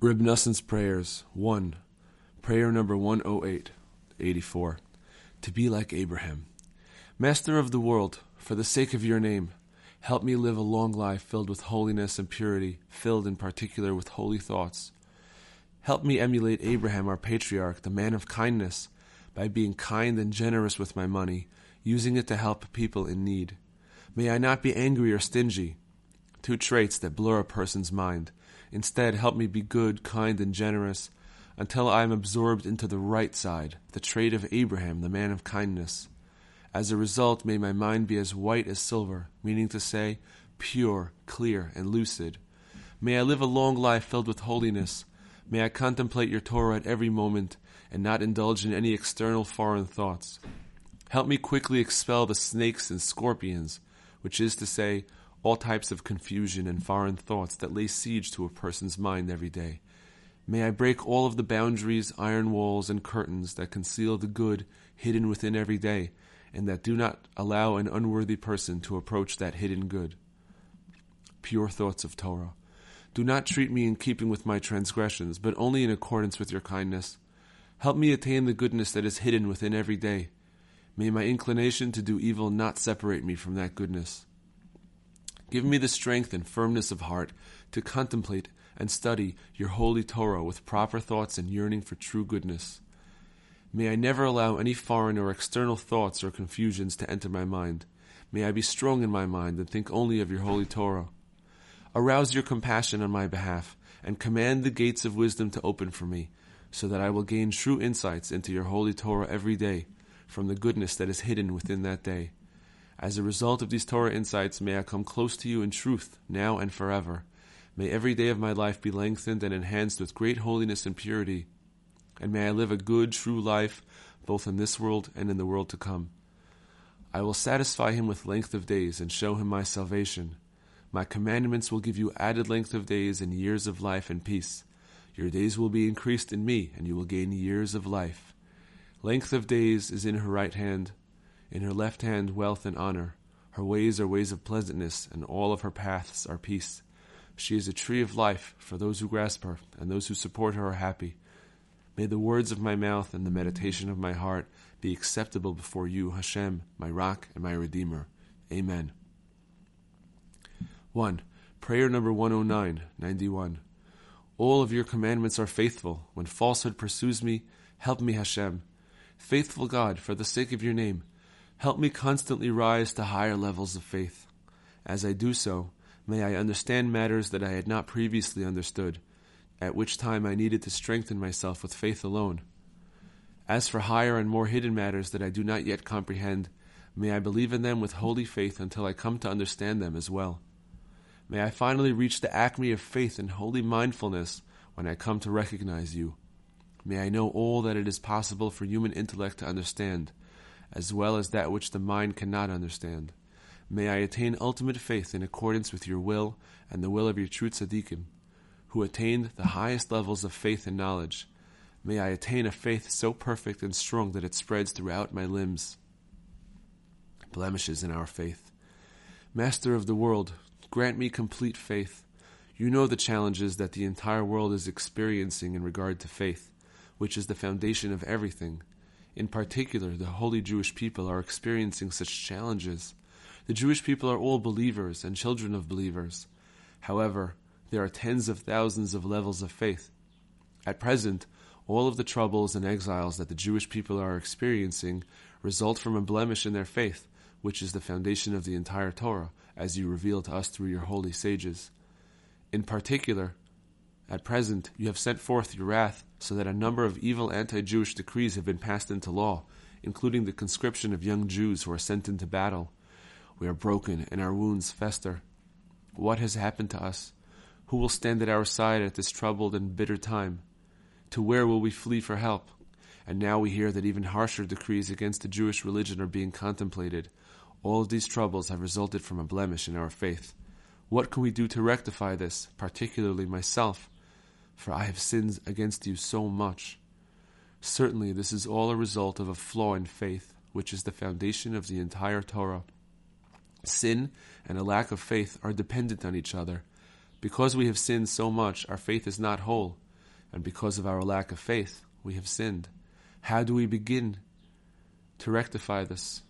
Reb Noson's Prayers 1. Prayer number 108, 84. To be like Abraham. Master of the world, for the sake of your name, help me live a long life filled with holiness and purity, filled in particular with holy thoughts. Help me emulate Abraham, our patriarch, the man of kindness, by being kind and generous with my money, using it to help people in need. May I not be angry or stingy, two traits that blur a person's mind. Instead, help me be good, kind, and generous until I am absorbed into the right side, the trait of Abraham, the man of kindness. As a result, may my mind be as white as silver, meaning to say, pure, clear, and lucid. May I live a long life filled with holiness. May I contemplate your Torah at every moment and not indulge in any external foreign thoughts. Help me quickly expel the snakes and scorpions, which is to say, all types of confusion and foreign thoughts that lay siege to a person's mind every day. May I break all of the boundaries, iron walls, and curtains that conceal the good hidden within every day, and that do not allow an unworthy person to approach that hidden good. Pure thoughts of Torah. Do not treat me in keeping with my transgressions, but only in accordance with your kindness. Help me attain the goodness that is hidden within every day. May my inclination to do evil not separate me from that goodness. Give me the strength and firmness of heart to contemplate and study your holy Torah with proper thoughts and yearning for true goodness. May I never allow any foreign or external thoughts or confusions to enter my mind. May I be strong in my mind and think only of your holy Torah. Arouse your compassion on my behalf and command the gates of wisdom to open for me, so that I will gain true insights into your holy Torah every day from the goodness that is hidden within that day. As a result of these Torah insights, may I come close to you in truth, now and forever. May every day of my life be lengthened and enhanced with great holiness and purity. And may I live a good, true life, both in this world and in the world to come. I will satisfy him with length of days and show him my salvation. My commandments will give you added length of days and years of life and peace. Your days will be increased in me, and you will gain years of life. Length of days is in her right hand, in her left hand, wealth and honor. Her ways are ways of pleasantness, and all of her paths are peace. She is a tree of life for those who grasp her, and those who support her are happy. May the words of my mouth and the meditation of my heart be acceptable before you, Hashem, my rock and my redeemer. Amen. 1. Prayer number 109, 91. All of your commandments are faithful. When falsehood pursues me, help me, Hashem. Faithful God, for the sake of your name, Help me constantly rise to higher levels of faith. As I do so, may I understand matters that I had not previously understood, at which time I needed to strengthen myself with faith alone. As for higher and more hidden matters that I do not yet comprehend, may I believe in them with holy faith until I come to understand them as well. May I finally reach the acme of faith and holy mindfulness when I come to recognize you. May I know all that it is possible for human intellect to understand as well as that which the mind cannot understand. May I attain ultimate faith in accordance with your will and the will of your true tzaddikim, who attained the highest levels of faith and knowledge. May I attain a faith so perfect and strong that it spreads throughout my limbs. Blemishes in our faith. Master of the world, grant me complete faith. You know the challenges that the entire world is experiencing in regard to faith, which is the foundation of everything. In particular, the holy Jewish people are experiencing such challenges. The Jewish people are all believers and children of believers. However, there are tens of thousands of levels of faith. At present, all of the troubles and exiles that the Jewish people are experiencing result from a blemish in their faith, which is the foundation of the entire Torah, as you reveal to us through your holy sages. In particular, at present, you have sent forth your wrath so that a number of evil anti Jewish decrees have been passed into law, including the conscription of young Jews who are sent into battle. We are broken and our wounds fester. What has happened to us? Who will stand at our side at this troubled and bitter time? To where will we flee for help? And now we hear that even harsher decrees against the Jewish religion are being contemplated. All these troubles have resulted from a blemish in our faith. What can we do to rectify this, particularly myself? For I have sinned against you so much. Certainly, this is all a result of a flaw in faith, which is the foundation of the entire Torah. Sin and a lack of faith are dependent on each other. Because we have sinned so much, our faith is not whole. And because of our lack of faith, we have sinned. How do we begin to rectify this?